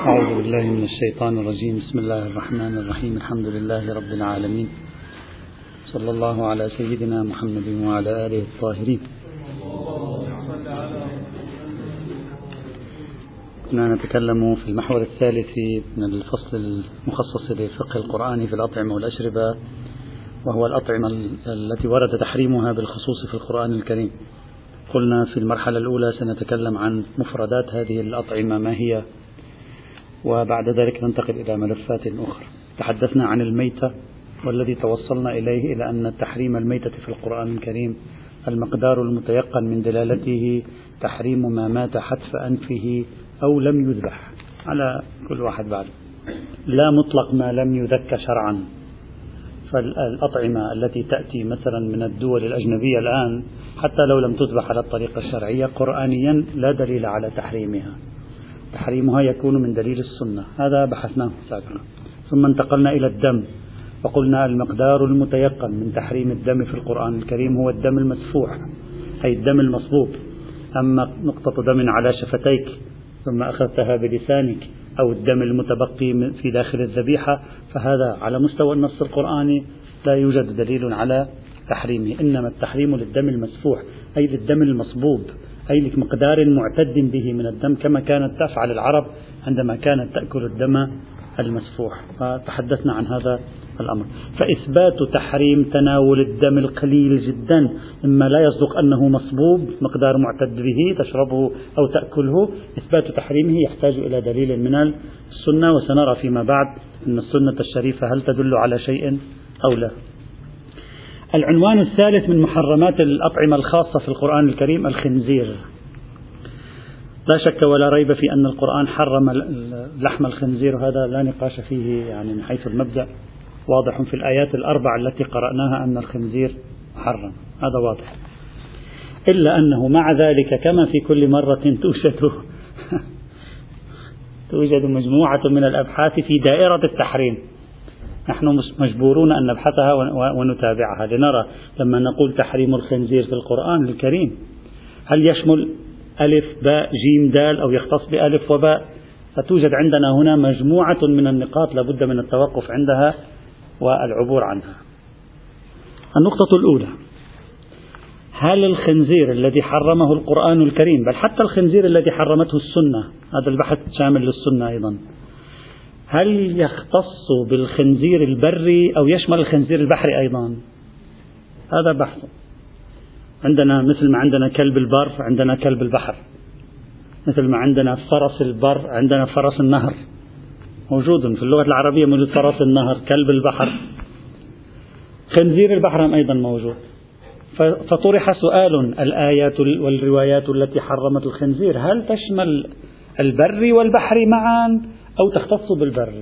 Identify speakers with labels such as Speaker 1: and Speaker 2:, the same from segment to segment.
Speaker 1: أعوذ بالله من الشيطان الرجيم. بسم الله الرحمن الرحيم. الحمد لله رب العالمين. صلى الله على سيدنا محمد وعلى آله الطاهرين. كنا نتكلم في المحور الثالث من الفصل المخصص لفقه القرآن في الأطعمة والأشربة وهو الأطعمة التي ورد تحريمها بالخصوص في القرآن الكريم. قلنا في المرحلة الأولى سنتكلم عن مفردات هذه الأطعمة ما هي؟ وبعد ذلك ننتقل إلى ملفات أخرى. تحدثنا عن الميتة والذي توصلنا إليه إلى أن تحريم الميتة في القرآن الكريم المقدار المتيقن من دلالته تحريم ما مات حتف أنفه أو لم يذبح. على كل واحد بعد. لا مطلق ما لم يذك شرعا. فالأطعمة التي تأتي مثلا من الدول الأجنبية الآن حتى لو لم تذبح على الطريقة الشرعية قرآنيا لا دليل على تحريمها. تحريمها يكون من دليل السنة. هذا بحثناه سابقا. ثم انتقلنا إلى الدم. وقلنا المقدار المتيقن من تحريم الدم في القرآن الكريم هو الدم المسفوح أي الدم المصبوب. أما نقطة دم على شفتيك ثم أخذتها بلسانك أو الدم المتبقي في داخل الذبيحة فهذا على مستوى النص القرآني لا يوجد دليل على تحريمه. إنما التحريم للدم المسفوح أي للدم المصبوب. أي لمقدار معتد به من الدم كما كانت تفعل العرب عندما كانت تأكل الدم المسفوح. فتحدثنا عن هذا الأمر. فإثبات تحريم تناول الدم القليل جدا مما لا يصدق أنه مصبوب مقدار معتد به تشربه أو تأكله إثبات تحريمه يحتاج إلى دليل من السنة وسنرى فيما بعد أن السنة الشريفة هل تدل على شيء أو لا. العنوان الثالث من محرمات الأطعمة الخاصة في القرآن الكريم الخنزير. لا شك ولا ريب في أن القرآن حرم لحم الخنزير وهذا لا نقاش فيه يعني من حيث المبدأ. واضح في الآيات الأربع التي قرأناها أن الخنزير محرم هذا واضح. إلا أنه مع ذلك كما في كل مرة توجد توجد مجموعة من الأبحاث في دائرة التحريم. نحن مجبورون أن نبحثها ونتابعها. لنرى لما نقول تحريم الخنزير في القرآن الكريم هل يشمل ألف باء جيم دال أو يختص بألف وباء؟ فتوجد عندنا هنا مجموعة من النقاط لابد من التوقف عندها والعبور عنها. النقطة الأولى هل الخنزير الذي حرمه القرآن الكريم بل حتى الخنزير الذي حرمته السنة هذا البحث شامل للسنة أيضا هل يختص بالخنزير البري أو يشمل الخنزير البحري أيضا؟ هذا بحث. عندنا مثل ما عندنا كلب البر عندنا كلب البحر. مثل ما عندنا فرس البر عندنا فرس النهر. موجود في اللغة العربية موجود فرس النهر كلب البحر. خنزير البحر أيضا موجود. فطرح سؤال الآيات والروايات التي حرمت الخنزير هل تشمل البر والبحر معا؟ أو تختص بالبر.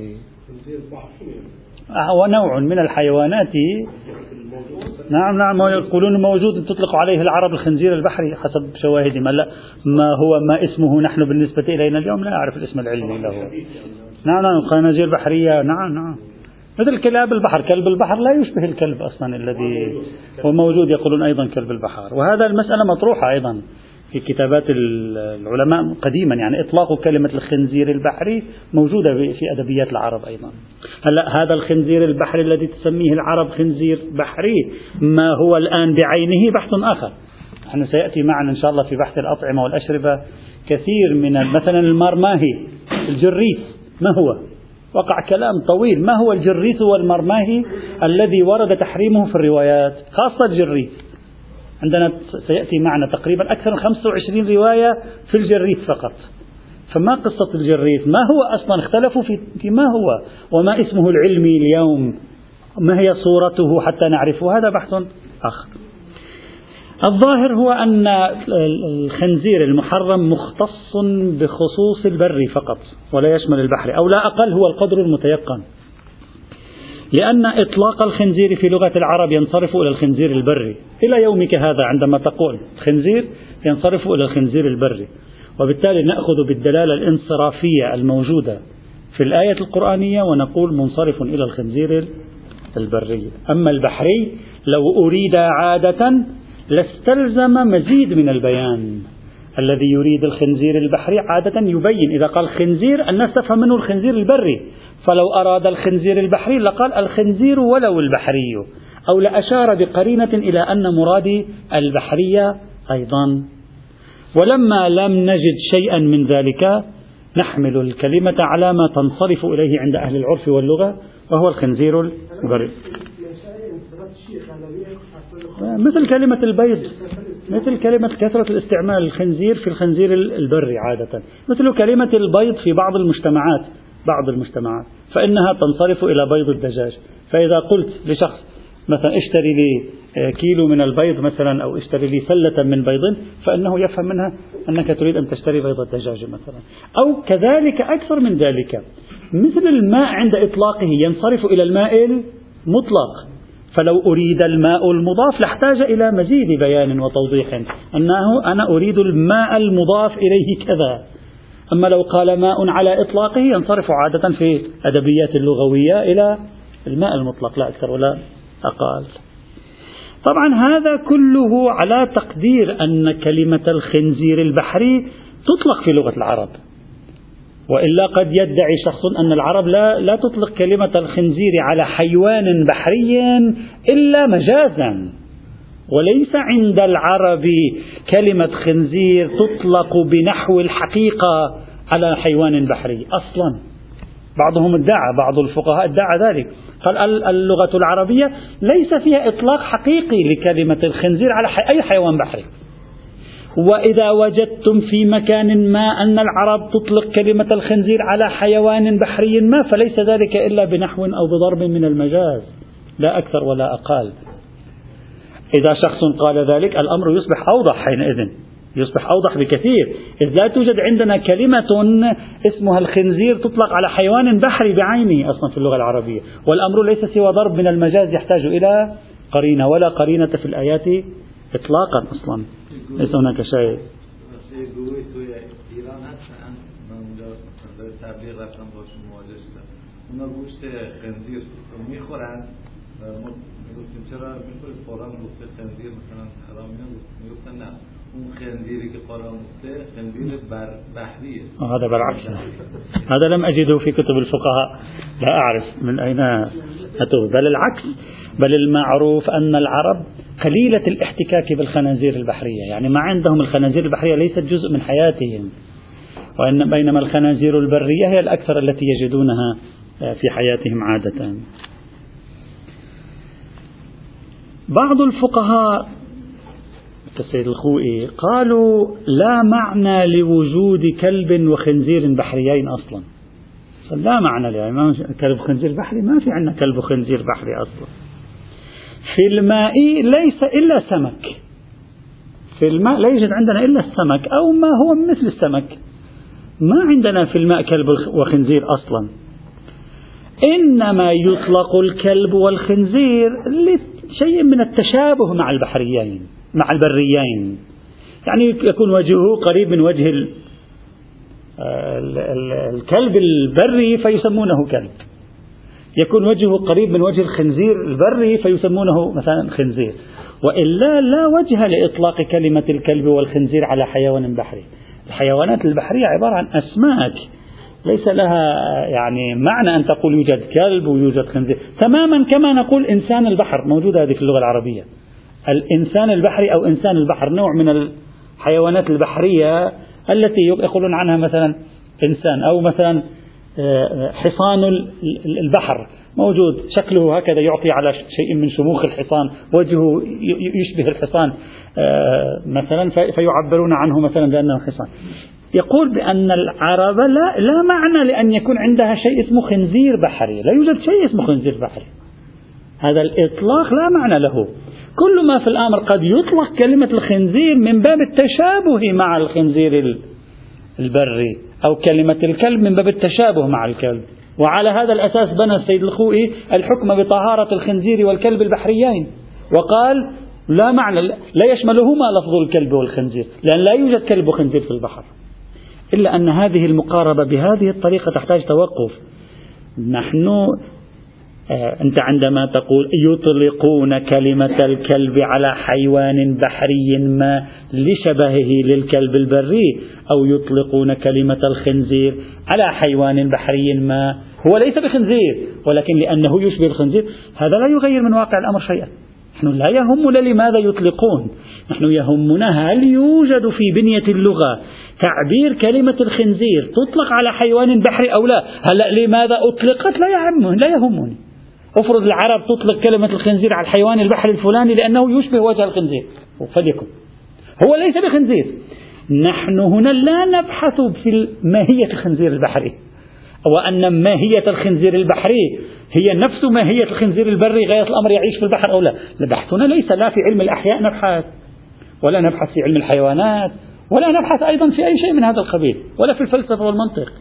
Speaker 1: ونوع من الحيوانات. نعم نعم يقولون موجود تطلق عليه العرب الخنزير البحري حسب شواهدهم لا ما هو ما اسمه نحن بالنسبة إلينا اليوم لا أعرف الاسم العلمي له. نعم نعم خنازير بحرية. نعم نعم. مثل كلاب البحر كلب البحر لا يشبه الكلب أصلا الذي هو موجود يقولون أيضا كلب البحر وهذا المسألة مطروحة أيضا. في كتابات العلماء قديما يعني إطلاق كلمة الخنزير البحري موجودة في أدبيات العرب أيضا. هلأ هذا الخنزير البحري الذي تسميه العرب خنزير بحري ما هو الآن بعينه بحث آخر؟ نحن سيأتي معنا إن شاء الله في بحث الأطعمة والأشربة. كثير من مثلا المرماهي الجريث ما هو؟ وقع كلام طويل. ما هو الجريث والمرماهي الذي ورد تحريمه في الروايات؟ خاصة الجريث. عندنا سيأتي معنا تقريبا أكثر من 25 رواية في الجريث فقط. فما قصة الجريث ما هو أصلا؟ اختلفوا في ما هو؟ وما اسمه العلمي اليوم؟ ما هي صورته حتى نعرفه؟ هذا بحث آخر. الظاهر هو أن الخنزير المحرم مختص بخصوص البر فقط ولا يشمل البحر أو لا أقل هو القدر المتيقن. لأن إطلاق الخنزير في لغة العرب ينصرف إلى الخنزير البري. إلى يومك هذا عندما تقول خنزير ينصرف إلى الخنزير البري. وبالتالي نأخذ بالدلالة الانصرافية الموجودة في الآية القرآنية ونقول منصرف إلى الخنزير البري. أما البحري لو أريد عادة لاستلزم مزيد من البيان. الذي يريد الخنزير البحري عادة يبين إذا قال خنزير الناس تفهم منه الخنزير البري فلو أراد الخنزير البحري لقال الخنزير ولو البحري أو لأشار بقرينة إلى أن مرادي البحرية أيضا ولما لم نجد شيئا من ذلك نحمل الكلمة على ما تنصرف إليه عند أهل العرف واللغة وهو الخنزير البري مثل كلمة البيض مثل كلمة كثرة الاستعمال الخنزير في الخنزير البري عادة. مثل كلمة البيض في بعض المجتمعات بعض المجتمعات فإنها تنصرف إلى بيض الدجاج. فإذا قلت لشخص مثلا اشتري لي آه، كيلو من البيض مثلا أو اشتري لي سلة من بيض فإنه يفهم منها أنك تريد أن تشتري بيض الدجاج مثلا. أو كذلك أكثر من ذلك مثل الماء عند إطلاقه ينصرف إلى الماء المطلق. فلو أريد الماء المضاف لاحتاج إلى مزيد بيان وتوضيح. أنه أنا أريد الماء المضاف إليه كذا. أما لو قال ماء على إطلاقه ينصرف عادة في أدبيات اللغوية إلى الماء المطلق لا أكثر ولا أقل. طبعا هذا كله على تقدير أن كلمة الخنزير البحري تطلق في لغة العرب. وإلا قد يدعي شخص أن العرب لا, لا تطلق كلمة الخنزير على حيوان بحري إلا مجازا. وليس عند العرب كلمة خنزير تطلق بنحو الحقيقة على حيوان بحري أصلا. بعضهم ادعى بعض الفقهاء ادعى ذلك. قال اللغة العربية ليس فيها إطلاق حقيقي لكلمة الخنزير على أي حيوان بحري. وإذا وجدتم في مكان ما أن العرب تطلق كلمة الخنزير على حيوان بحري ما فليس ذلك إلا بنحو أو بضرب من المجاز لا أكثر ولا أقل. إذا شخص قال ذلك الأمر يصبح أوضح حينئذ يصبح أوضح بكثير. إذ لا توجد عندنا كلمة اسمها الخنزير تطلق على حيوان بحري بعينه أصلا في اللغة العربية. والأمر ليس سوى ضرب من المجاز يحتاج إلى قرينة ولا قرينة في الآيات إطلاقا أصلا. ليس هناك شيء اونا گوشت خنزیر میخورن میگفتیم چرا قرآن گفته خنزیر مثلا حرام میگفتن نه اون خنزیری که قرآن گفته خنزیر بر بحریه هذا بالعكس هذا لم أجده في كتب الفقهاء لا أعرف من أين أتوه بل العكس بل المعروف أن العرب قليلة الاحتكاك بالخنازير البحرية. يعني ما عندهم الخنازير البحرية ليست جزء من حياتهم وإن بينما الخنازير البرية هي الأكثر التي يجدونها في حياتهم عادة. بعض الفقهاء كالسيد الخوئي قالوا لا معنى لوجود كلب وخنزير بحريين أصلا. لا معنى يعني كلب خنزير بحري ما في عندنا كلب وخنزير بحري أصلا. في الماء ليس إلا سمك في الماء لا يوجد عندنا إلا السمك أو ما هو مثل السمك. ما عندنا في الماء كلب وخنزير أصلا. إنما يطلق الكلب والخنزير لشيء من التشابه مع البحريين مع البريين. يعني يكون وجهه قريب من وجه الكلب البري فيسمونه كلب. يكون وجهه قريب من وجه الخنزير البري فيسمونه مثلا خنزير. وإلا لا وجه لإطلاق كلمة الكلب والخنزير على حيوان بحري. الحيوانات البحرية عبارة عن أسماك. ليس لها يعني معنى أن تقول يوجد كلب ويوجد خنزير. تماما كما نقول إنسان البحر موجودة هذه في اللغة العربية. الإنسان البحري أو إنسان البحر نوع من الحيوانات البحرية التي يقولون عنها مثلا إنسان. أو مثلا حصان البحر موجود شكله هكذا يعطي على شيء من شموخ الحصان وجهه يشبه الحصان. آه، مثلا فيعبرون عنه مثلا بأنه حصان. يقول بأن العرب لا, لا معنى لأن يكون عندها شيء اسمه خنزير بحري. لا يوجد شيء اسمه خنزير بحري. هذا الإطلاق لا معنى له. كل ما في الأمر قد يطلق كلمة الخنزير من باب التشابه مع الخنزير البري. أو كلمة الكلب من باب التشابه مع الكلب. وعلى هذا الأساس بنى السيد الخوئي الحكم بطهارة الخنزير والكلب البحريين. وقال لا معنى لا يشملهما لفظ الكلب والخنزير لأن لا يوجد كلب وخنزير في البحر. إلا أن هذه المقاربة بهذه الطريقة تحتاج توقف. نحن أنت عندما تقول يطلقون كلمة الكلب على حيوان بحري ما لشبهه للكلب البري أو يطلقون كلمة الخنزير على حيوان بحري ما هو ليس بخنزير ولكن لأنه يشبه الخنزير هذا لا يغير من واقع الأمر شيئا. نحن لا يهمنا لماذا يطلقون نحن يهمنا هل يوجد في بنية اللغة تعبير كلمة الخنزير تطلق على حيوان بحري أو لا هلأ لماذا أطلقت؟ لا لا يهمني. افرض العرب تطلق كلمة الخنزير على الحيوان البحري الفلاني لأنه يشبه وجه الخنزير. فليكن هو ليس بخنزير. نحن هنا لا نبحث في ماهية الخنزير البحري. وأن ماهية الخنزير البحري هي نفس ماهية الخنزير البري غاية الأمر يعيش في البحر أو لا. بحثنا ليس لا في علم الأحياء نبحث ولا نبحث في علم الحيوانات ولا نبحث أيضا في أي شيء من هذا القبيل ولا في الفلسفة والمنطق.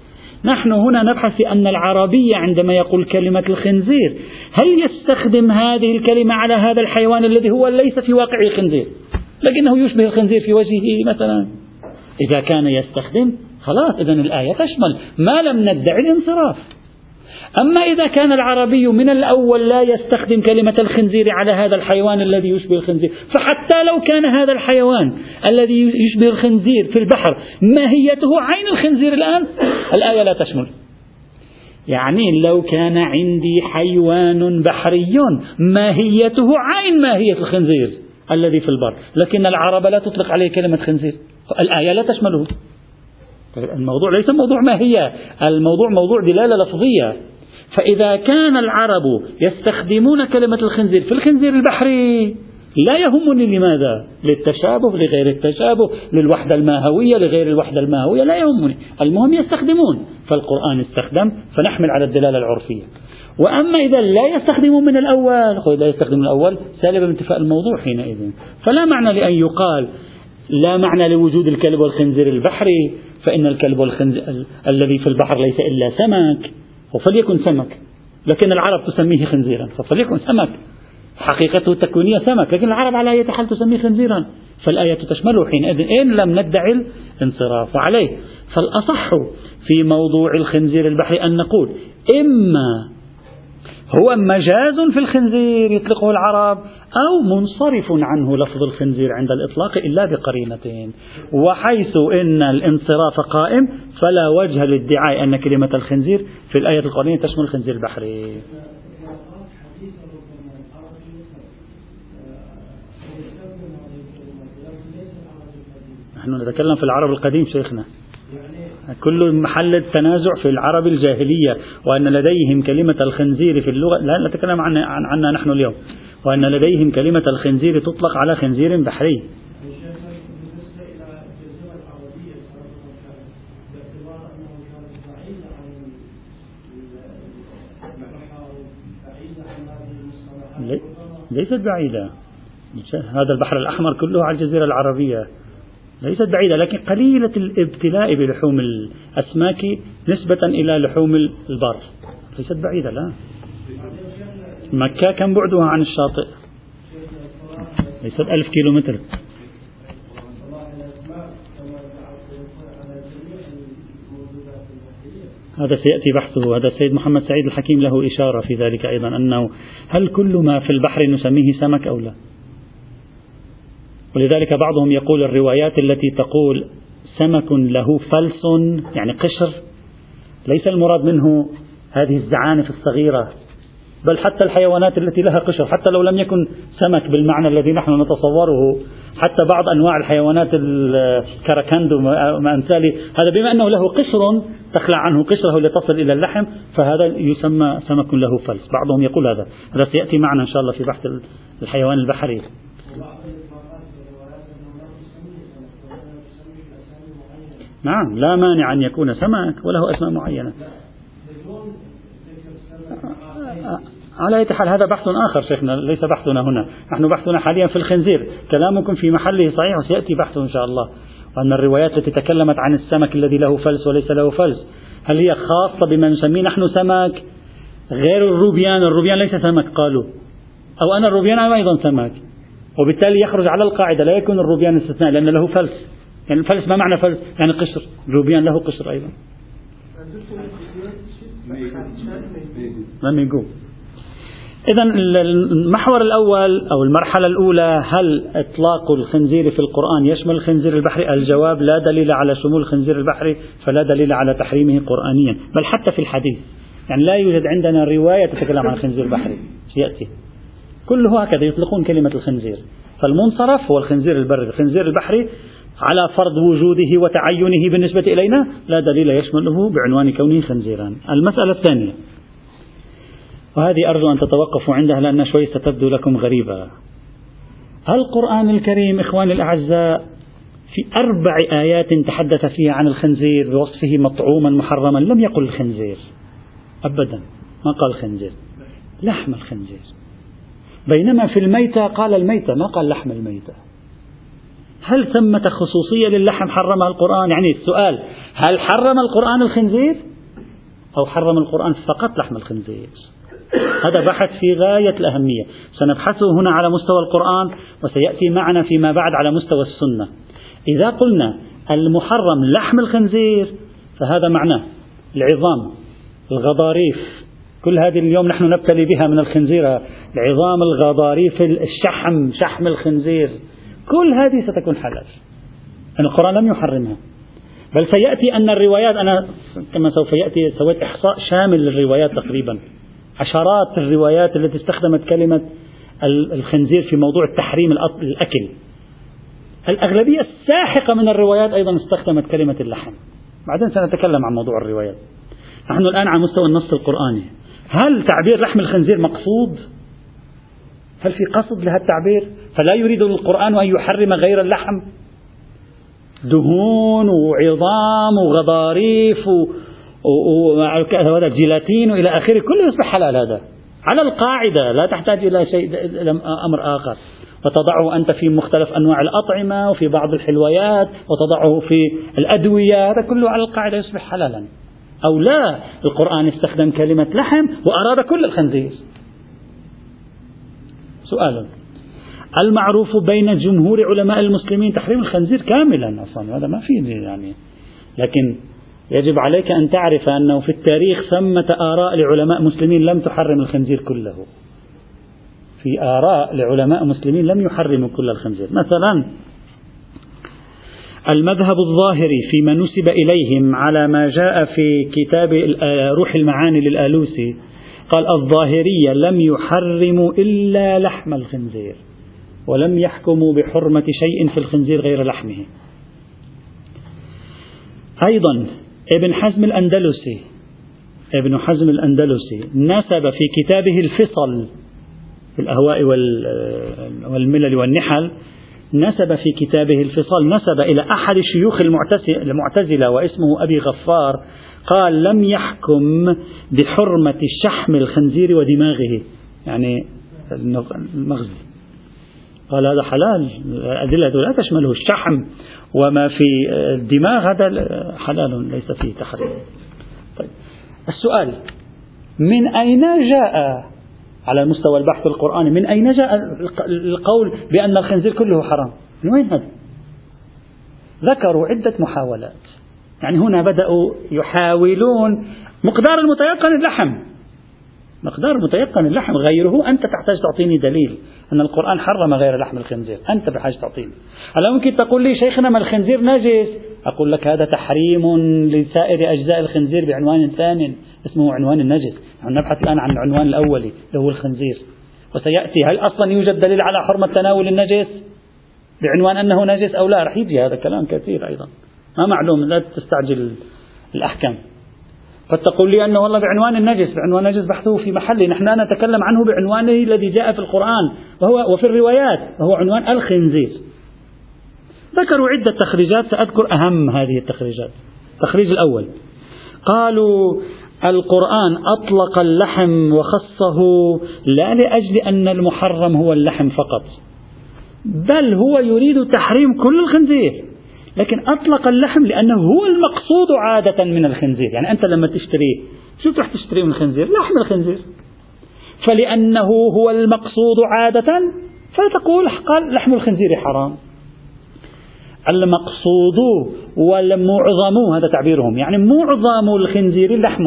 Speaker 1: نحن هنا نبحث في أن العربية عندما يقول كلمة الخنزير هل يستخدم هذه الكلمة على هذا الحيوان الذي هو ليس في واقع الخنزير؟ لكنه يشبه الخنزير في وجهه مثلا. إذا كان يستخدم خلاص إذا الآية تشمل. ما لم ندعي الانصراف. أما إذا كان العربي من الأول لا يستخدم كلمة الخنزير على هذا الحيوان الذي يشبه الخنزير. فحتى لو كان هذا الحيوان الذي يشبه الخنزير في البحر ماهيته عين الخنزير الآن؟ الآية لا تشمل. يعني لو كان عندي حيوان بحري ماهيته عين ماهية الخنزير الذي في البر. لكن العرب لا تطلق عليه كلمة خنزير. الآية لا تشمله. الموضوع ليس موضوع ماهية. الموضوع موضوع دلالة لفظية. فإذا كان العرب يستخدمون كلمة الخنزير في الخنزير البحري لا يهمني لماذا؟ للتشابه لغير التشابه للوحدة الماهوية لغير الوحدة الماهوية لا يهمني. المهم يستخدمون. فالقرآن استخدم فنحمل على الدلالة العرفية. وأما إذا لا يستخدمون من الأول لا يستخدم من الأول سالب انتفاء الموضوع حينئذ. فلا معنى لأن يقال لا معنى لوجود الكلب والخنزير البحري فإن الكلب والخنزير الذي في البحر ليس إلا سمك. فليكن سمك. لكن العرب تسميه خنزيرا. فليكن سمك. حقيقته التكوينية سمك. لكن العرب على أي حال تسميه خنزيرا. فالآية تشمله حينئذ إن لم ندعي الانصراف عليه. فالأصح في موضوع الخنزير البحري أن نقول إما هو مجاز في الخنزير يطلقه العرب أو منصرف عنه لفظ الخنزير عند الإطلاق إلا بقرينتين. وحيث إن الانصراف قائم فلا وجه للادعاء أن كلمة الخنزير في الآية القرآنية تشمل الخنزير البحري. نحن نتكلم في العرب القديم شيخنا. كل محل التنازع في العرب الجاهلية وأن لديهم كلمة الخنزير في اللغة لا نتكلم عن عنا نحن اليوم. وأن لديهم كلمة الخنزير تطلق على خنزير بحري. ليست بعيدة. هذا البحر الأحمر كله على الجزيرة العربية. ليست بعيدة لكن قليلة الابتلاء بلحوم الأسماك نسبة إلى لحوم البر ليست بعيدة لا. مكة كم بعدها عن الشاطئ؟ ليست ألف كيلو متر هذا سيأتي بحثه. هذا السيد محمد سعيد الحكيم له إشارة في ذلك أيضا أنه هل كل ما في البحر نسميه سمك أو لا؟ ولذلك بعضهم يقول الروايات التي تقول سمك له فلس يعني قشر ليس المراد منه هذه الزعانف الصغيرة بل حتى الحيوانات التي لها قشر حتى لو لم يكن سمك بالمعنى الذي نحن نتصوره حتى بعض أنواع الحيوانات الكراكند وما أمثاله هذا بما أنه له قشر تخلع عنه قشره لتصل إلى اللحم فهذا يسمى سمك له فلس. بعضهم يقول هذا هذا سيأتي معنا إن شاء الله في بحث الحيوان البحري. نعم لا مانع أن يكون سمك وله أسماء معينة. على أي حال هذا بحث آخر شيخنا ليس بحثنا هنا. نحن بحثنا حاليا في الخنزير. كلامكم في محله صحيح وسيأتي بحثه إن شاء الله. وأن الروايات التي تكلمت عن السمك الذي له فلس وليس له فلس هل هي خاصة بما نسميه نحن سمك غير الروبيان الروبيان ليس سمك قالوا. أو أن الروبيان أيضا سمك وبالتالي يخرج على القاعدة لا يكون الروبيان استثناء لأن له فلس. يعني الفلس ما معنى فلس؟ يعني قشر. الروبيان له قشر أيضا. إذا المحور الأول أو المرحلة الأولى هل إطلاق الخنزير في القرآن يشمل الخنزير البحري؟ الجواب لا دليل على شمول الخنزير البحري فلا دليل على تحريمه قرآنيا بل حتى في الحديث. يعني لا يوجد عندنا رواية تتكلم عن الخنزير البحري سيأتي. كله هكذا يطلقون كلمة الخنزير. فالمنصرف هو الخنزير البري الخنزير البحري على فرض وجوده وتعينه بالنسبة إلينا لا دليل يشمله بعنوان كونه خنزيرا المسألة الثانية. وهذه أرجو أن تتوقفوا عندها لأنها شوي ستبدو لكم غريبة. القرآن الكريم إخواني الأعزاء في أربع آيات تحدث فيها عن الخنزير بوصفه مطعوما محرما؟ لم يقل الخنزير. أبدا. ما قال خنزير؟ لحم الخنزير. بينما في الميتة قال الميتة ما قال لحم الميتة. هل ثمة خصوصية للحم حرمها القرآن؟ يعني السؤال هل حرم القرآن الخنزير؟ أو حرم القرآن فقط لحم الخنزير؟ هذا بحث في غاية الأهمية. سنبحثه هنا على مستوى القرآن وسيأتي معنا فيما بعد على مستوى السنة. إذا قلنا المحرم لحم الخنزير فهذا معناه العظام الغضاريف. كل هذه اليوم نحن نبتلي بها من الخنزير العظام الغضاريف الشحم شحم الخنزير. كل هذه ستكون حلال. القرآن لم يحرمها. بل سيأتي أن الروايات أنا كما سوف يأتي سويت إحصاء شامل للروايات تقريبا. عشرات الروايات التي استخدمت كلمة الخنزير في موضوع التحريم الأكل. الأغلبية الساحقة من الروايات أيضا استخدمت كلمة اللحم. بعدين سنتكلم عن موضوع الروايات. نحن الآن على مستوى النص القرآني. هل تعبير لحم الخنزير مقصود؟ هل في قصد لهذا التعبير؟ فلا يريد القرآن أن يحرم غير اللحم. دهون وعظام وغضاريف وهذا جيلاتين وإلى آخره. كله يصبح حلال هذا. على القاعدة. لا تحتاج إلى شيء أمر آخر. وتضعه أنت في مختلف أنواع الأطعمة وفي بعض الحلويات وتضعه في الأدوية. هذا كله على القاعدة يصبح حلالا. أو لا القرآن استخدم كلمة لحم وأراد كل الخنزير. سؤال. المعروف بين جمهور علماء المسلمين تحريم الخنزير كاملا أصلا هذا ما في يعني. لكن يجب عليك أن تعرف أنه في التاريخ ثمة آراء لعلماء مسلمين لم تحرم الخنزير كله. في آراء لعلماء مسلمين لم يحرموا كل الخنزير. مثلا المذهب الظاهري فيما نسب إليهم على ما جاء في كتاب روح المعاني للآلوسي قال الظاهرية لم يحرموا إلا لحم الخنزير ولم يحكموا بحرمة شيء في الخنزير غير لحمه. أيضا ابن حزم الأندلسي ابن حزم الأندلسي نسب في كتابه الفصل في الأهواء والملل والنحل نسب في كتابه الفصل نسب إلى أحد شيوخ المعتزلة واسمه أبي غفار قال لم يحكم بحرمة شحم الخنزير ودماغه. يعني المغز. قال هذا حلال. الأدلة لا تشمله الشحم وما في الدماغ. هذا حلال ليس فيه تحريم. طيب. السؤال من أين جاء على مستوى البحث القرآني من أين جاء القول بأن الخنزير كله حرام؟ من وين هذا؟ ذكروا عدة محاولات. يعني هنا بدأوا يحاولون مقدار المتيقن اللحم. مقدار متيقن اللحم غيره أنت تحتاج تعطيني دليل أن القرآن حرم غير لحم الخنزير. أنت بحاجة تعطيني. هلا ممكن تقول لي شيخنا ما الخنزير نجس؟ أقول لك هذا تحريم لسائر أجزاء الخنزير بعنوان ثان اسمه عنوان النجس. نحن نبحث الآن عن العنوان الأولي اللي هو الخنزير. وسيأتي هل أصلا يوجد دليل على حرمة تناول النجس؟ بعنوان أنه نجس أو لا. رح يجي هذا كلام كثير أيضا. ما معلوم لا تستعجل الأحكام. قد تقول لي أنه والله بعنوان النجس بعنوان النجس بحثه في محله نحن نتكلم عنه بعنوانه الذي جاء في القرآن وهو وفي الروايات وهو عنوان الخنزير. ذكروا عدة تخريجات سأذكر أهم هذه التخريجات. التخريج الأول قالوا القرآن أطلق اللحم وخصه لا لأجل أن المحرم هو اللحم فقط بل هو يريد تحريم كل الخنزير. لكن أطلق اللحم لأنه هو المقصود عادة من الخنزير. يعني أنت لما تشتري شو تروح تشتري من الخنزير؟ لحم الخنزير. فلأنه هو المقصود عادة فتقول قال لحم الخنزير حرام. المقصود والمعظم هذا تعبيرهم يعني معظم الخنزير لحم.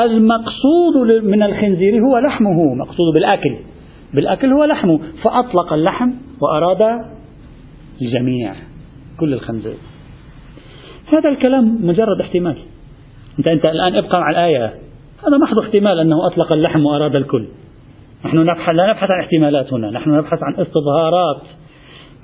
Speaker 1: المقصود من الخنزير هو لحمه مقصود بالأكل. بالأكل هو لحمه. فأطلق اللحم وأراد الجميع. كل الخنزير هذا الكلام مجرد احتمال. أنت, أنت الآن ابقى مع الآية. هذا محض احتمال أنه أطلق اللحم وأراد الكل. نحن نبحث لا نبحث عن احتمالات هنا. نحن نبحث عن استظهارات.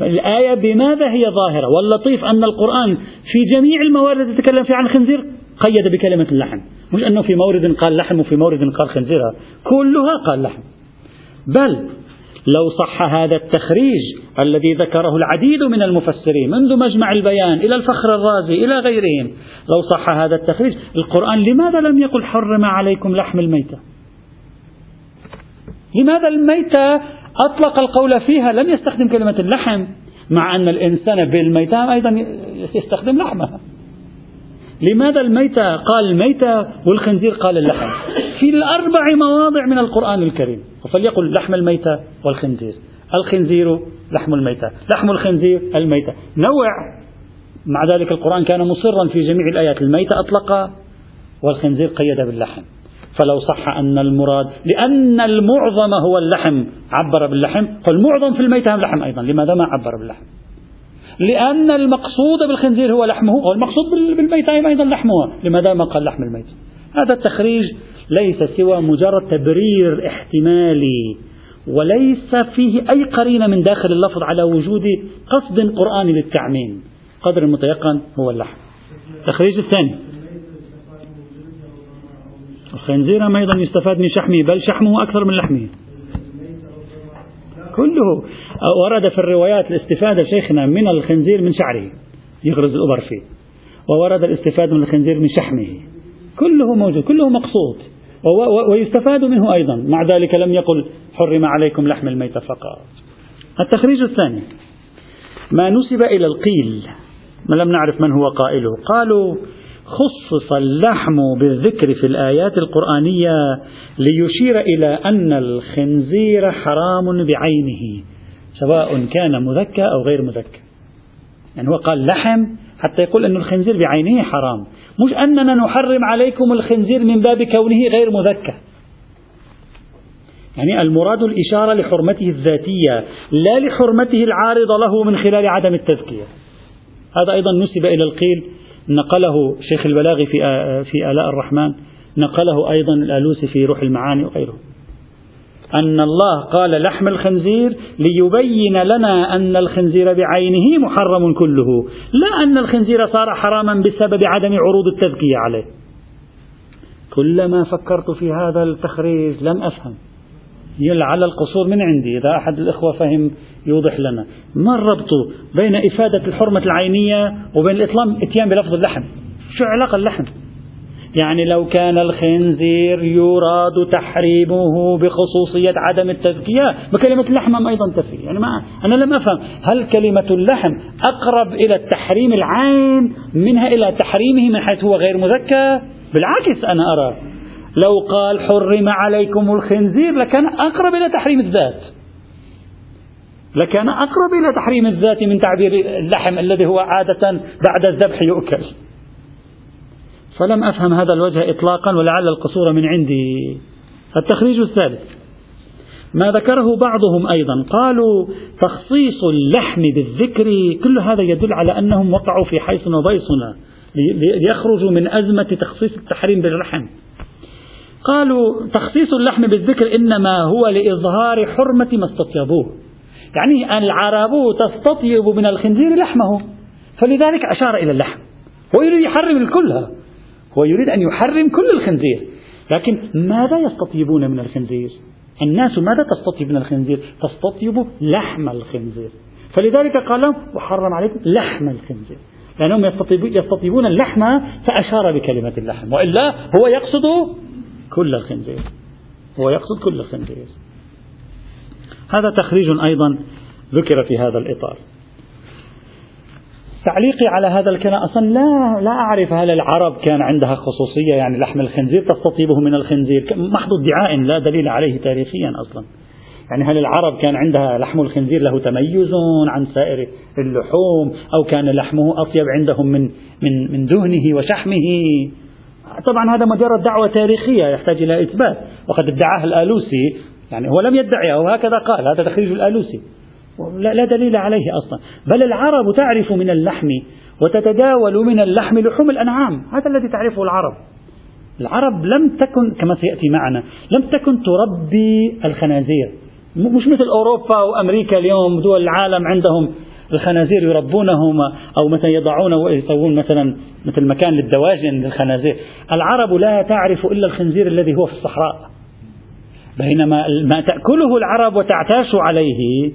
Speaker 1: الآية بماذا هي ظاهرة؟ واللطيف أن القرآن في جميع الموارد تتكلم فيها عن الخنزير قيد بكلمة اللحم. مش أنه في مورد قال لحم وفي مورد قال خنزير كلها قال لحم. بل لو صح هذا التخريج الذي ذكره العديد من المفسرين منذ مجمع البيان إلى الفخر الرازي إلى غيرهم لو صح هذا التخريج القرآن لماذا لم يقل حرم عليكم لحم الميتة؟ لماذا الميتة أطلق القول فيها لم يستخدم كلمة اللحم مع أن الإنسان بالميتة أيضا يستخدم لحمها؟ لماذا الميتة قال الميتة والخنزير قال اللحم؟ في الأربع مواضع من القرآن الكريم. فليقل لحم الميتة والخنزير. الخنزير لحم الميتة لحم الخنزير الميتة نوع مع ذلك القرآن كان مصرا في جميع الآيات. الميتة أطلق والخنزير قيد باللحم. فلو صح أن المراد لأن المعظم هو اللحم عبر باللحم. فالمعظم في الميتة اللحم أيضا. لماذا ما عبر باللحم؟ لأن المقصود بالخنزير هو لحمه والمقصود بالميتة أيضا لحمها لماذا ما قال لحم الميت؟ هذا التخريج ليس سوى مجرد تبرير احتمالي وليس فيه أي قرينة من داخل اللفظ على وجود قصد قرآني للتعميم. قدر المتيقن هو اللحم التخريج الثاني. الخنزير أيضا يستفاد من شحمه بل شحمه أكثر من لحمه. كله. ورد في الروايات الاستفادة شيخنا من الخنزير من شعره يغرز الأبر فيه. وورد الاستفادة من الخنزير من شحمه. كله موجود كله مقصود. ويستفاد منه أيضا. مع ذلك لم يقل حرم عليكم لحم الميتة فقط. التخريج الثاني. ما نسب إلى القيل. ما لم نعرف من هو قائله. قالوا خصص اللحم بالذكر في الآيات القرآنية ليشير إلى أن الخنزير حرام بعينه سواء كان مذكى أو غير مذكى. يعني هو قال لحم حتى يقول أن الخنزير بعينه حرام. مش أننا نحرم عليكم الخنزير من باب كونه غير مذكى. يعني المراد الإشارة لحرمته الذاتية لا لحرمته العارضة له من خلال عدم التذكية هذا أيضا نسب إلى القيل نقله شيخ البلاغي في في آلاء الرحمن نقله أيضا الآلوسي في روح المعاني وغيره. أن الله قال لحم الخنزير ليبين لنا أن الخنزير بعينه محرم كله لا أن الخنزير صار حراما بسبب عدم عروض التذكية عليه. كلما فكرت في هذا التخريج لم أفهم. يلعل القصور من عندي إذا أحد الإخوة فهم يوضح لنا. ما الربط بين إفادة الحرمة العينية وبين الإطلام إتيان بلفظ اللحم؟ شو علاقة اللحم؟ يعني لو كان الخنزير يراد تحريمه بخصوصية عدم التزكية بكلمة اللحم أيضا تفي. يعني ما أنا لم أفهم هل كلمة اللحم أقرب إلى التحريم العين منها إلى تحريمه من حيث هو غير مزكى بالعكس أنا أرى. لو قال حرم عليكم الخنزير لكان أقرب إلى تحريم الذات. لكان أقرب إلى تحريم الذات من تعبير اللحم الذي هو عادة بعد الذبح يؤكل. فلم أفهم هذا الوجه إطلاقا ولعل القصور من عندي. التخريج الثالث. ما ذكره بعضهم أيضا. قالوا تخصيص اللحم بالذكر كل هذا يدل على أنهم وقعوا في حيص وبيصنا ليخرجوا من أزمة تخصيص التحريم باللحم. قالوا تخصيص اللحم بالذكر إنما هو لإظهار حرمة ما استطيبوه. يعني العرب تستطيب من الخنزير لحمه فلذلك أشار إلى اللحم هو يريد يحرم الكل هو يريد أن يحرم كل الخنزير. لكن ماذا يستطيبون من الخنزير؟ الناس ماذا تستطيب من الخنزير؟ تستطيب لحم الخنزير. فلذلك قال لهم وحرم عليكم لحم الخنزير. لأنهم يستطيبون اللحم فأشار بكلمة اللحم. وإلا هو يقصد كل الخنزير. هو يقصد كل الخنزير. هذا تخريج أيضا ذكر في هذا الإطار. تعليقي على هذا الكلام أصلا لا لا أعرف هل العرب كان عندها خصوصية يعني لحم الخنزير تستطيبه من الخنزير محض ادعاء لا دليل عليه تاريخيا أصلا. يعني هل العرب كان عندها لحم الخنزير له تميز عن سائر اللحوم أو كان لحمه أطيب عندهم من من من دهنه وشحمه؟ طبعا هذا مجرد دعوة تاريخية يحتاج إلى إثبات. وقد ادعاه الآلوسي يعني هو لم يدعيها وهكذا قال هذا تخريج الآلوسي. لا, دليل عليه أصلا. بل العرب تعرف من اللحم وتتداول من اللحم لحوم الأنعام. هذا الذي تعرفه العرب. العرب لم تكن كما سيأتي معنا لم تكن تربي الخنازير. مش مثل أوروبا وأمريكا اليوم دول العالم عندهم الخنازير يربونهم أو مثلا يضعون ويسوون مثلا مثل مكان للدواجن للخنازير. العرب لا تعرف إلا الخنزير الذي هو في الصحراء. بينما ما تأكله العرب وتعتاش عليه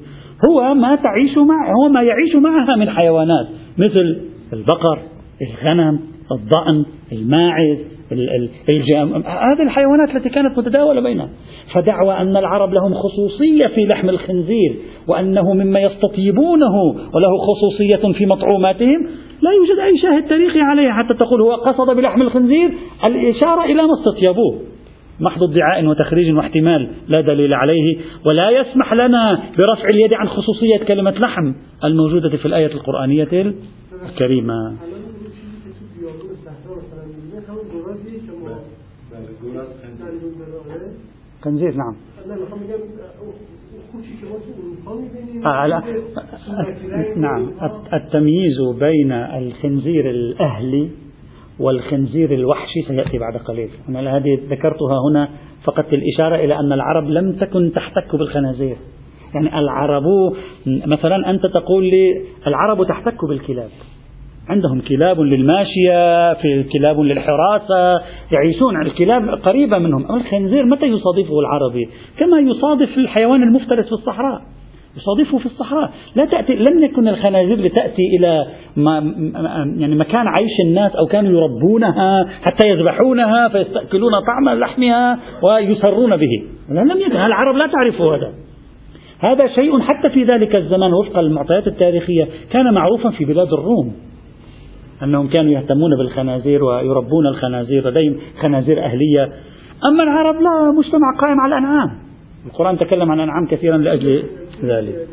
Speaker 1: هو ما تعيش مع هو ما يعيش معها من حيوانات مثل البقر الغنم الضأن الماعز الجام هذه الحيوانات التي كانت متداولة بينها فدعوى أن العرب لهم خصوصية في لحم الخنزير وأنه مما يستطيبونه وله خصوصية في مطعوماتهم. لا يوجد أي شاهد تاريخي عليه حتى تقول هو قصد بلحم الخنزير. الإشارة إلى ما استطيبوه. محض ادعاء وتخريج واحتمال لا دليل عليه. ولا يسمح لنا برفع اليد عن خصوصية كلمة لحم الموجودة في الآية القرآنية الكريمة. خنزير نعم. آه نعم. التمييز بين الخنزير الأهلي والخنزير الوحشي سيأتي بعد قليل. أنا هذه ذكرتها هنا فقط الإشارة إلى أن العرب لم تكن تحتك بالخنازير. يعني العرب مثلا أنت تقول لي العرب تحتك بالكلاب. عندهم كلاب للماشية في كلاب للحراسة يعيشون على الكلاب قريبة منهم. الخنزير متى يصادفه العربي؟ كما يصادف الحيوان المفترس في الصحراء. يصادفه في الصحراء. لا تأتي لم يكن الخنازير لتأتي إلى ما يعني مكان عيش الناس أو كانوا يربونها حتى يذبحونها فيستأكلون طعم لحمها ويسرون به. لم يكن. العرب لا تعرف هذا. هذا شيء حتى في ذلك الزمان وفق المعطيات التاريخية كان معروفا في بلاد الروم أنهم كانوا يهتمون بالخنازير ويربون الخنازير لديهم خنازير أهلية. أما العرب لا مجتمع قائم على الأنعام. القرآن تكلم عن الأنعام كثيرا لأجل ذلك.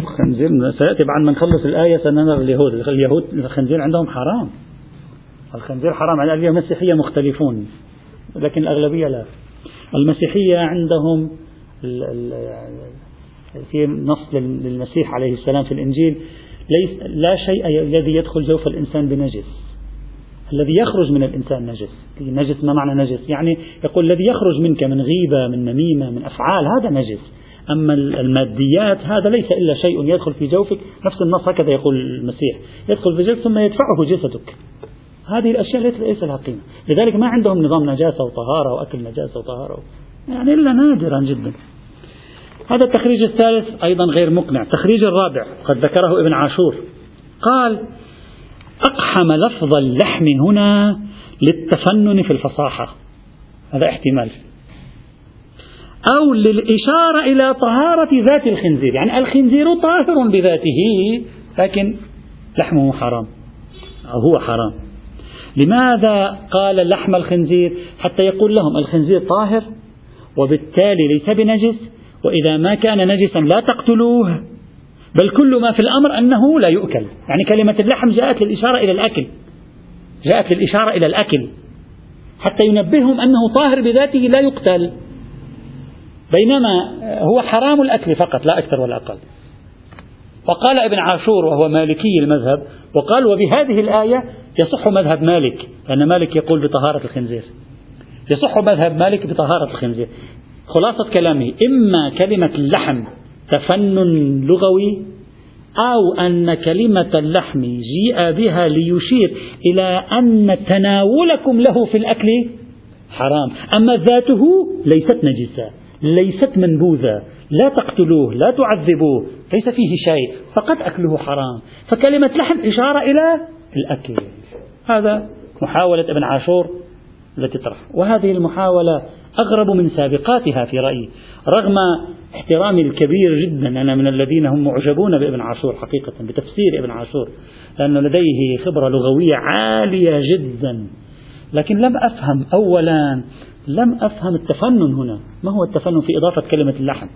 Speaker 1: الخنزير سيأتي بعد ما نخلص الآية سننظر اليهود. اليهود الخنزير عندهم حرام. الخنزير حرام على اليوم المسيحية مختلفون لكن الأغلبية لا. المسيحية عندهم في نص للمسيح عليه السلام في الإنجيل ليس لا شيء الذي يدخل جوف الإنسان بنجس. الذي يخرج من الإنسان نجس. نجس ما معنى نجس؟ يعني يقول الذي يخرج منك من غيبة من نميمة من أفعال هذا نجس. أما الماديات هذا ليس إلا شيء يدخل في جوفك. نفس النص هكذا يقول المسيح. يدخل في جوفك ثم يدفعه جسدك. هذه الأشياء ليس لها قيمة. لذلك ما عندهم نظام نجاسة وطهارة وأكل نجاسة وطهارة. يعني إلا نادرا جدا. هذا التخريج الثالث أيضا غير مقنع. التخريج الرابع قد ذكره ابن عاشور. قال أقحم لفظ اللحم هنا للتفنن في الفصاحة. هذا احتمال. أو للإشارة إلى طهارة ذات الخنزير. يعني الخنزير طاهر بذاته لكن لحمه حرام. أو هو حرام. لماذا قال لحم الخنزير؟ حتى يقول لهم الخنزير طاهر وبالتالي ليس بنجس وإذا ما كان نجسا لا تقتلوه. بل كل ما في الأمر أنه لا يؤكل. يعني كلمة اللحم جاءت للإشارة إلى الأكل. جاءت للإشارة إلى الأكل. حتى ينبههم أنه طاهر بذاته لا يقتل. بينما هو حرام الأكل فقط لا أكثر ولا أقل. وقال ابن عاشور وهو مالكي المذهب وقال وبهذه الآية يصح مذهب مالك. لأن مالك يقول بطهارة الخنزير. يصح مذهب مالك بطهارة الخنزير. خلاصة كلامه إما كلمة اللحم تفنن لغوي أو أن كلمة اللحم جيء بها ليشير إلى أن تناولكم له في الأكل حرام. أما ذاته ليست نجسة ليست منبوذة لا تقتلوه لا تعذبوه ليس فيه شيء فقط أكله حرام. فكلمة لحم إشارة إلى الأكل. هذا محاولة ابن عاشور التي طرح وهذه المحاولة أغرب من سابقاتها في رأيي رغم احترامي الكبير جدا. أنا من الذين هم معجبون بابن عاشور حقيقة بتفسير ابن عاشور لأن لديه خبرة لغوية عالية جدا. لكن لم أفهم أولا لم أفهم التفنن هنا. ما هو التفنن في إضافة كلمة اللحم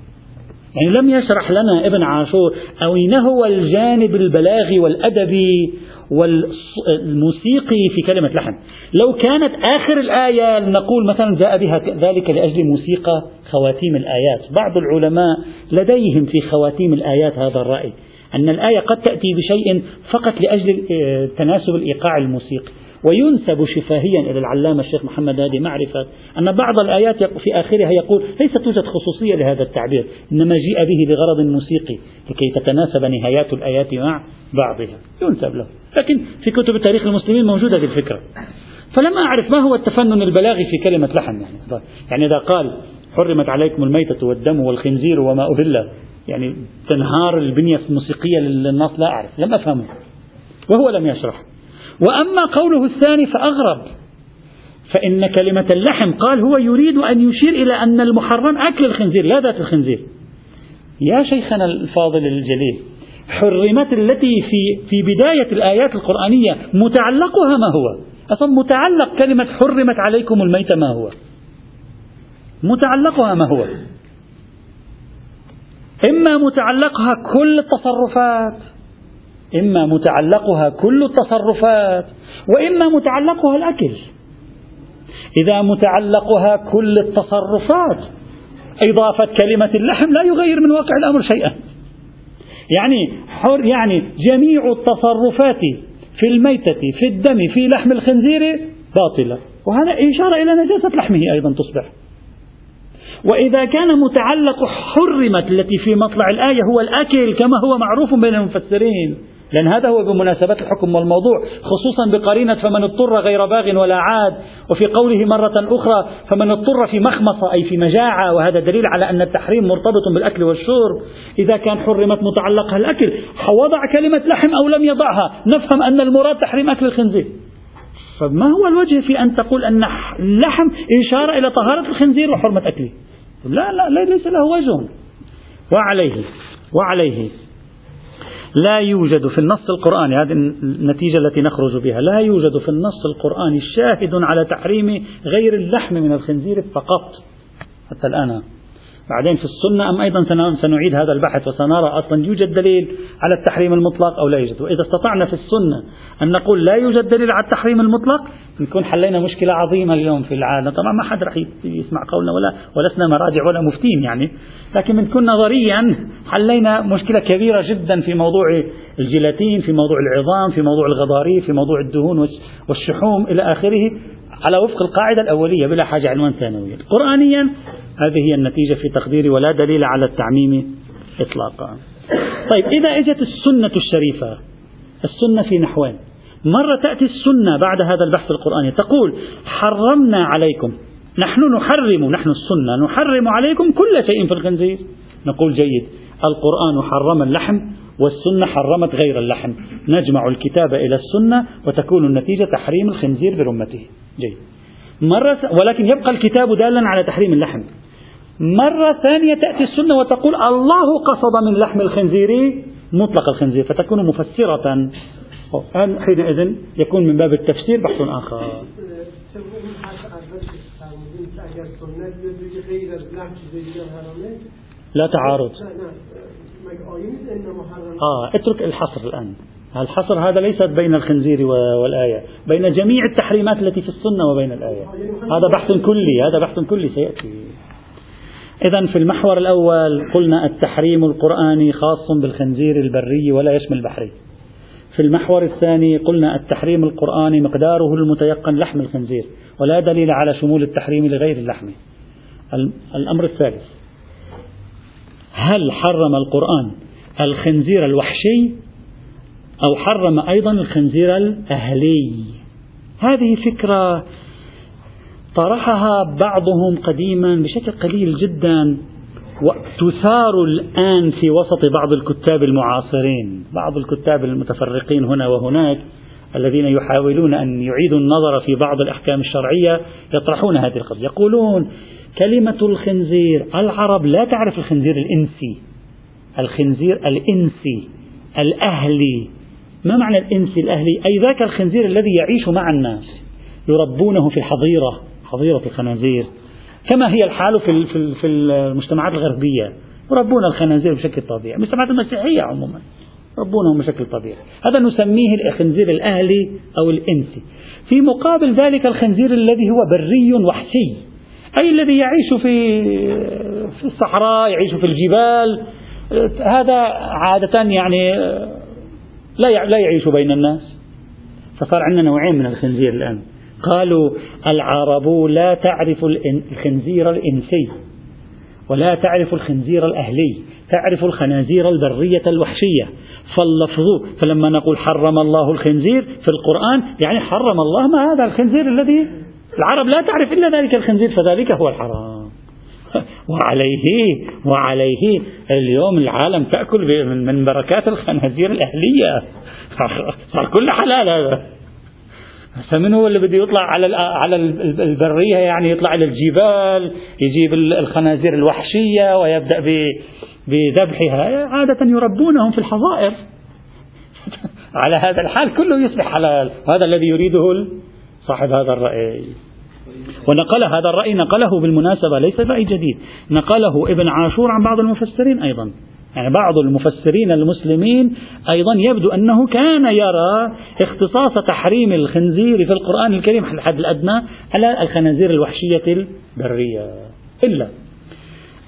Speaker 1: يعني لم يشرح لنا ابن عاشور أين هو الجانب البلاغي والأدبي والموسيقي في كلمة لحن. لو كانت آخر الآية نقول مثلا جاء بها ذلك لأجل موسيقى خواتيم الآيات. بعض العلماء لديهم في خواتيم الآيات هذا الرأي أن الآية قد تأتي بشيء فقط لأجل آه، تناسب الإيقاع الموسيقي. وينسب شفاهيا إلى العلامة الشيخ محمد هادي معرفة أن بعض الآيات في آخرها يقول ليس توجد خصوصية لهذا التعبير إنما جيء به لغرض موسيقي لكي تتناسب نهايات الآيات مع بعضها. ينسب له. لكن في كتب تاريخ المسلمين موجودة هذه الفكرة. فلم أعرف ما هو التفنن البلاغي في كلمة لحن يعني, يعني إذا قال حرمت عليكم الميتة والدم والخنزير وما أهل يعني تنهار البنية الموسيقية للنص لا أعرف لم أفهمه. وهو لم يشرح. وأما قوله الثاني فأغرب فإن كلمة اللحم قال هو يريد أن يشير إلى أن المحرم أكل الخنزير لا ذات الخنزير يا شيخنا الفاضل الجليل حرمت التي في في بداية الآيات القرآنية متعلقها ما هو؟ أصلا متعلق كلمة حرمت عليكم الميت ما هو؟ متعلقها ما هو؟ إما متعلقها كل التصرفات إما متعلقها كل التصرفات وإما متعلقها الأكل. إذا متعلقها كل التصرفات إضافة كلمة اللحم لا يغير من واقع الأمر شيئا. يعني حر يعني جميع التصرفات في الميتة في الدم في لحم الخنزير باطلة. وهذا إشارة إلى نجاسة لحمه أيضا تصبح. وإذا كان متعلق حرمت التي في مطلع الآية هو الأكل كما هو معروف بين المفسرين لأن هذا هو بمناسبة الحكم والموضوع خصوصا بقرينة فمن اضطر غير باغ ولا عاد وفي قوله مرة أخرى فمن اضطر في مخمصة أي في مجاعة وهذا دليل على أن التحريم مرتبط بالأكل والشرب. إذا كان حرمت متعلقها الأكل وضع كلمة لحم أو لم يضعها نفهم أن المراد تحريم أكل الخنزير. فما هو الوجه في أن تقول أن اللحم إشارة إلى طهارة الخنزير وحرمة أكله؟ لا لا ليس له وجه. وعليه وعليه. لا يوجد في النص القرآني هذه النتيجة التي نخرج بها لا يوجد في النص القرآني شاهد على تحريم غير اللحم من الخنزير فقط. حتى الآن بعدين في السنة أم أيضا سنعيد هذا البحث وسنرى أصلا يوجد دليل على التحريم المطلق أو لا يوجد. وإذا استطعنا في السنة أن نقول لا يوجد دليل على التحريم المطلق نكون حلينا مشكلة عظيمة اليوم في العالم. طبعا ما حد راح يسمع قولنا ولا ولسنا مراجع ولا مفتين يعني. لكن بنكون نظريا حلينا مشكلة كبيرة جدا في موضوع الجيلاتين في موضوع العظام في موضوع الغضاريف في موضوع الدهون والشحوم إلى آخره. على وفق القاعدة الأولية بلا حاجة عنوان ثانوي قرآنيا هذه هي النتيجة في تقديري ولا دليل على التعميم إطلاقا. طيب إذا إجت السنة الشريفة السنة في نحوين مرة تأتي السنة بعد هذا البحث القرآني تقول حرمنا عليكم نحن نحرم نحن السنة نحرم عليكم كل شيء في الخنزير. نقول جيد القرآن حرم اللحم والسنة حرمت غير اللحم. نجمع الكتاب إلى السنة وتكون النتيجة تحريم الخنزير برمته. جيد. مرة ولكن يبقى الكتاب دالا على تحريم اللحم. مرة ثانية تأتي السنة وتقول الله قصد من لحم الخنزير مطلق الخنزير فتكون مفسرة. حينئذ يكون من باب التفسير بحث آخر. لا تعارض. آه اترك الحصر الآن. الحصر هذا ليس بين الخنزير والآية بين جميع التحريمات التي في السنة وبين الآية. هذا بحث كلي هذا بحث كلي سيأتي. إذا في المحور الأول قلنا التحريم القرآني خاص بالخنزير البري ولا يشمل البحري. في المحور الثاني قلنا التحريم القرآني مقداره المتيقن لحم الخنزير ولا دليل على شمول التحريم لغير اللحم. الأمر الثالث. هل حرم القرآن الخنزير الوحشي أو حرم أيضا الخنزير الأهلي؟ هذه فكرة طرحها بعضهم قديما بشكل قليل جدا وتثار الآن في وسط بعض الكتاب المعاصرين. بعض الكتاب المتفرقين هنا وهناك الذين يحاولون أن يعيدوا النظر في بعض الأحكام الشرعية يطرحون هذه القضية. يقولون كلمة الخنزير العرب لا تعرف الخنزير الإنسي. الخنزير الإنسي الأهلي. ما معنى الإنسي الأهلي؟ أي ذاك الخنزير الذي يعيش مع الناس يربونه في الحظيرة حظيرة الخنازير. كما هي الحال في في المجتمعات الغربية. يربون الخنازير بشكل طبيعي. المجتمعات المسيحية عموما يربونهم بشكل طبيعي. هذا نسميه الخنزير الأهلي أو الإنسي. في مقابل ذلك الخنزير الذي هو بري وحشي. أي الذي يعيش في في الصحراء يعيش في الجبال هذا عادة يعني لا لا يعيش بين الناس. فصار عندنا نوعين من الخنزير الآن. قالوا العرب لا تعرف الخنزير الإنسي ولا تعرف الخنزير الأهلي تعرف الخنازير البرية الوحشية. فاللفظ فلما نقول حرم الله الخنزير في القرآن يعني حرم الله ما هذا الخنزير الذي العرب لا تعرف إلا ذلك الخنزير فذلك هو الحرام. وعليه وعليه. اليوم العالم تأكل من بركات الخنازير الأهلية. صار كل حلال هذا. فمن هو اللي بده يطلع على على البرية؟ يعني يطلع على الجبال يجيب الخنازير الوحشية ويبدأ بذبحها. عادة يربونهم في الحظائر. على هذا الحال كله يصبح حلال. هذا الذي يريده صاحب هذا الرأي. ونقل هذا الرأي نقله بالمناسبة ليس رأي جديد. نقله ابن عاشور عن بعض المفسرين أيضا. يعني بعض المفسرين المسلمين أيضا يبدو أنه كان يرى اختصاص تحريم الخنزير في القرآن الكريم الحد الأدنى على الخنازير الوحشية البرية. إلا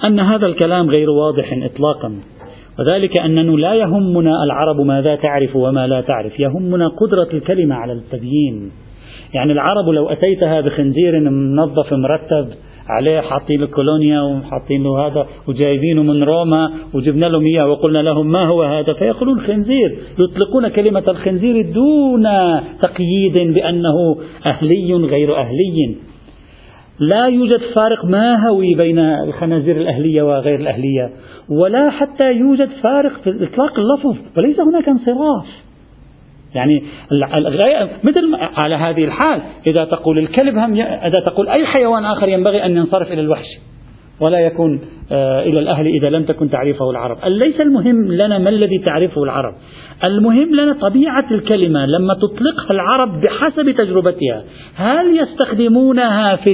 Speaker 1: أن هذا الكلام غير واضح إطلاقا. وذلك أنه لا يهمنا العرب ماذا تعرف وما لا تعرف. يهمنا قدرة الكلمة على التبيين. يعني العرب لو أتيتها بخنزير منظف مرتب عليه حاطين له كولونيا وحاطين له هذا وجايبينه من روما وجبنا لهم اياه وقلنا لهم ما هو هذا؟ فيقولون خنزير يطلقون كلمة الخنزير دون تقييد بأنه أهلي غير أهلي. لا يوجد فارق ماهوي بين الخنازير الأهلية وغير الأهلية ولا حتى يوجد فارق في إطلاق اللفظ وليس هناك انصراف. يعني مثل على هذه الحال إذا تقول الكلب هم إذا تقول أي حيوان آخر ينبغي أن ينصرف إلى الوحش ولا يكون آه، إلى الأهل إذا لم تكن تعرفه العرب. ليس المهم لنا ما الذي تعرفه العرب؟ المهم لنا طبيعة الكلمة لما تطلقها العرب بحسب تجربتها. هل يستخدمونها في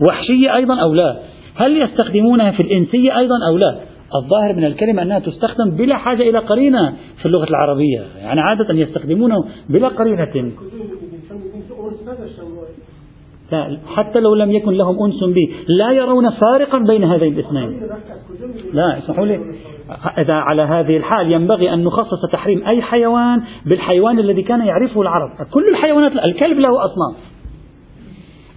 Speaker 1: الوحشية أيضا أو لا؟ هل يستخدمونها في الإنسية أيضا أو لا؟ الظاهر من الكلمة أنها تستخدم بلا حاجة إلى قرينة في اللغة العربية. يعني عادة يستخدمونه بلا قرينة. حتى لو لم يكن لهم أنس به. لا يرون فارقا بين هذين الاثنين. لا اسمحوا لي. إذا على هذه الحال ينبغي أن نخصص تحريم أي حيوان بالحيوان الذي كان يعرفه العرب. كل الحيوانات الكلب له أصناف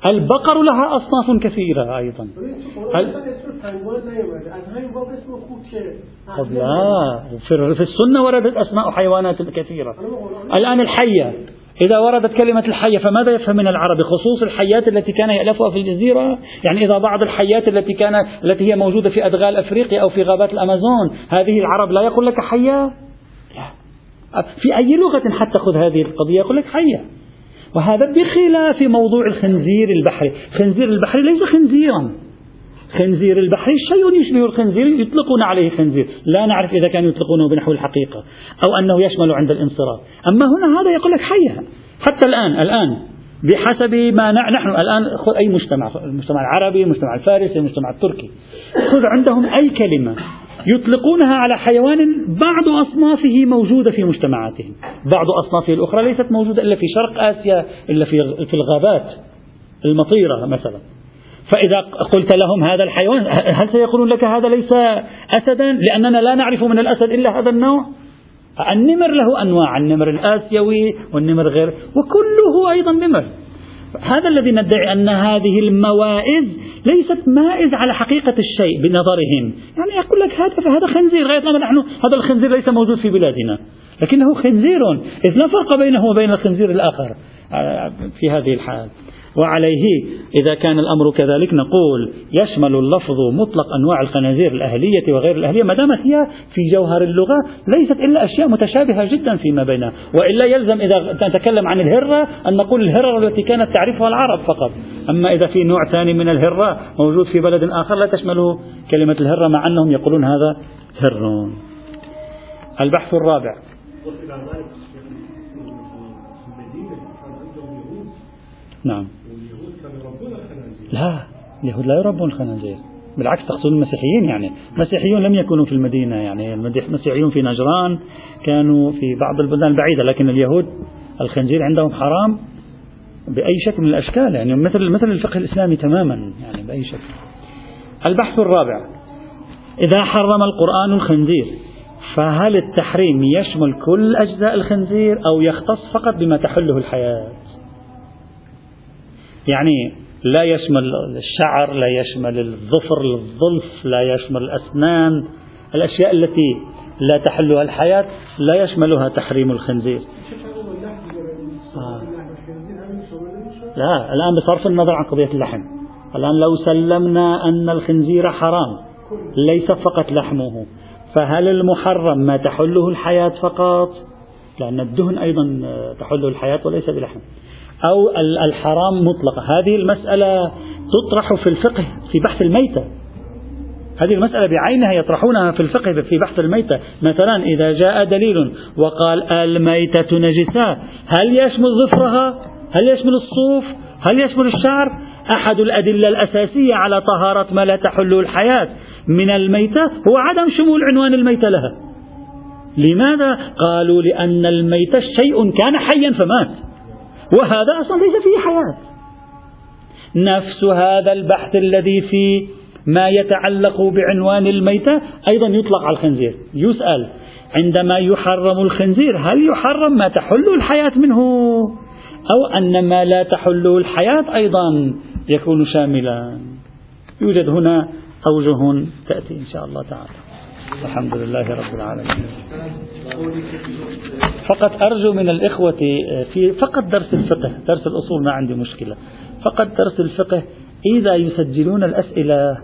Speaker 1: البقر لها أصناف كثيرة أيضا. لا. في السنة وردت أسماء حيوانات كثيرة. الآن الحية. إذا وردت كلمة الحية فماذا يفهم من العرب خصوص الحيات التي كان يألفها في الجزيرة؟ يعني إذا بعض الحيات التي كانت التي هي موجودة في أدغال أفريقيا أو في غابات الأمازون هذه العرب لا يقول لك حية؟ لا. في أي لغة حتى خذ هذه القضية؟ يقول لك حية. وهذا بخلاف موضوع الخنزير البحري. خنزير البحري ليس خنزيرا. خنزير البحري شيء يشبه الخنزير يطلقون عليه خنزير. لا نعرف إذا كانوا يطلقونه بنحو الحقيقة أو أنه يشمل عند الانصراف. أما هنا هذا يقول لك حية حتى الآن الآن بحسب ما نحن الآن خذ أي مجتمع المجتمع العربي المجتمع الفارسي المجتمع التركي. خذ عندهم أي كلمة يطلقونها على حيوان بعض أصنافه موجودة في مجتمعاتهم. بعض أصنافه الأخرى ليست موجودة إلا في شرق آسيا إلا في, في الغابات المطيرة مثلا. فإذا قلت لهم هذا الحيوان هل سيقولون لك هذا ليس أسدا؟ لأننا لا نعرف من الأسد إلا هذا النوع. النمر له أنواع النمر الآسيوي والنمر غير وكله أيضا نمر. هذا الذي ندعي أن هذه الموائز ليست مائز على حقيقة الشيء بنظرهم. يعني يقول لك هذا فهذا خنزير غاية ما نحن هذا الخنزير ليس موجود في بلادنا. لكنه خنزير إذ لا فرق بينه وبين الخنزير الآخر آه، في هذه الحال. وعليه. إذا كان الأمر كذلك نقول يشمل اللفظ مطلق أنواع الخنازير الأهلية وغير الأهلية ما دامت هي في جوهر اللغة ليست إلا أشياء متشابهة جدا فيما بينها. وإلا يلزم إذا نتكلم عن الهرة أن نقول الهرة التي كانت تعرفها العرب فقط. أما إذا في نوع ثاني من الهرة موجود في بلد آخر لا تشمله كلمة الهرة مع أنهم يقولون هذا هر البحث الرابع. نعم. لا اليهود لا يربون الخنازير بالعكس تقصد المسيحيين يعني. المسيحيون لم يكونوا في المدينة يعني. المسيحيون في نجران كانوا في بعض البلدان البعيدة لكن اليهود الخنزير عندهم حرام بأي شكل من الأشكال يعني. مثل مثل الفقه الإسلامي تماما يعني بأي شكل. البحث الرابع. إذا حرم القرآن الخنزير فهل التحريم يشمل كل أجزاء الخنزير أو يختص فقط بما تحله الحياة؟ يعني لا يشمل الشعر لا يشمل الظفر الظلف لا يشمل الأسنان. الأشياء التي لا تحلها الحياة لا يشملها تحريم الخنزير. آه. لا الآن بصرف النظر عن قضية اللحم. الآن لو سلمنا أن الخنزير حرام ليس فقط لحمه فهل المحرم ما تحله الحياة فقط؟ لأن الدهن أيضا تحله الحياة وليس بلحم. أو الحرام مطلقة. هذه المسألة تطرح في الفقه في بحث الميتة. هذه المسألة بعينها يطرحونها في الفقه في بحث الميتة. مثلا إذا جاء دليل وقال الميتة نجسة هل يشمل ظفرها؟ هل يشمل الصوف؟ هل يشمل الشعر؟ أحد الأدلة الأساسية على طهارة ما لا تحل الحياة من الميتة هو عدم شمول عنوان الميتة لها. لماذا؟ قالوا لأن الميتة شيء كان حيا فمات. وهذا أصلا ليس فيه حياة. نفس هذا البحث الذي في ما يتعلق بعنوان الميتة أيضا يطلق على الخنزير. يسأل عندما يحرم الخنزير هل يحرم ما تحل الحياة منه؟ أو أن ما لا تحل الحياة أيضا يكون شاملا. يوجد هنا أوجه تأتي إن شاء الله تعالى. الحمد لله رب العالمين. فقط أرجو من الإخوة في فقط درس الفقه درس الأصول ما عندي مشكلة. فقط درس الفقه إذا يسجلون الأسئلة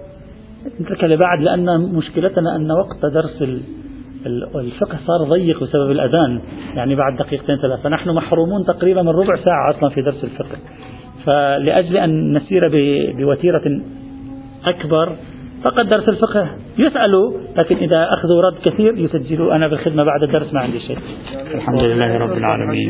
Speaker 1: نتركها لبعد لأن مشكلتنا أن وقت درس الفقه صار ضيق بسبب الأذان. يعني بعد دقيقتين ثلاثة. نحن محرومون تقريبا من ربع ساعة أصلا في درس الفقه. فلأجل أن نسير بوتيرة أكبر فقط درس الفقه. يسألوا لكن إذا أخذوا رد كثير يسجلوا. أنا بالخدمة بعد الدرس ما عندي شيء. الحمد لله رب العالمين.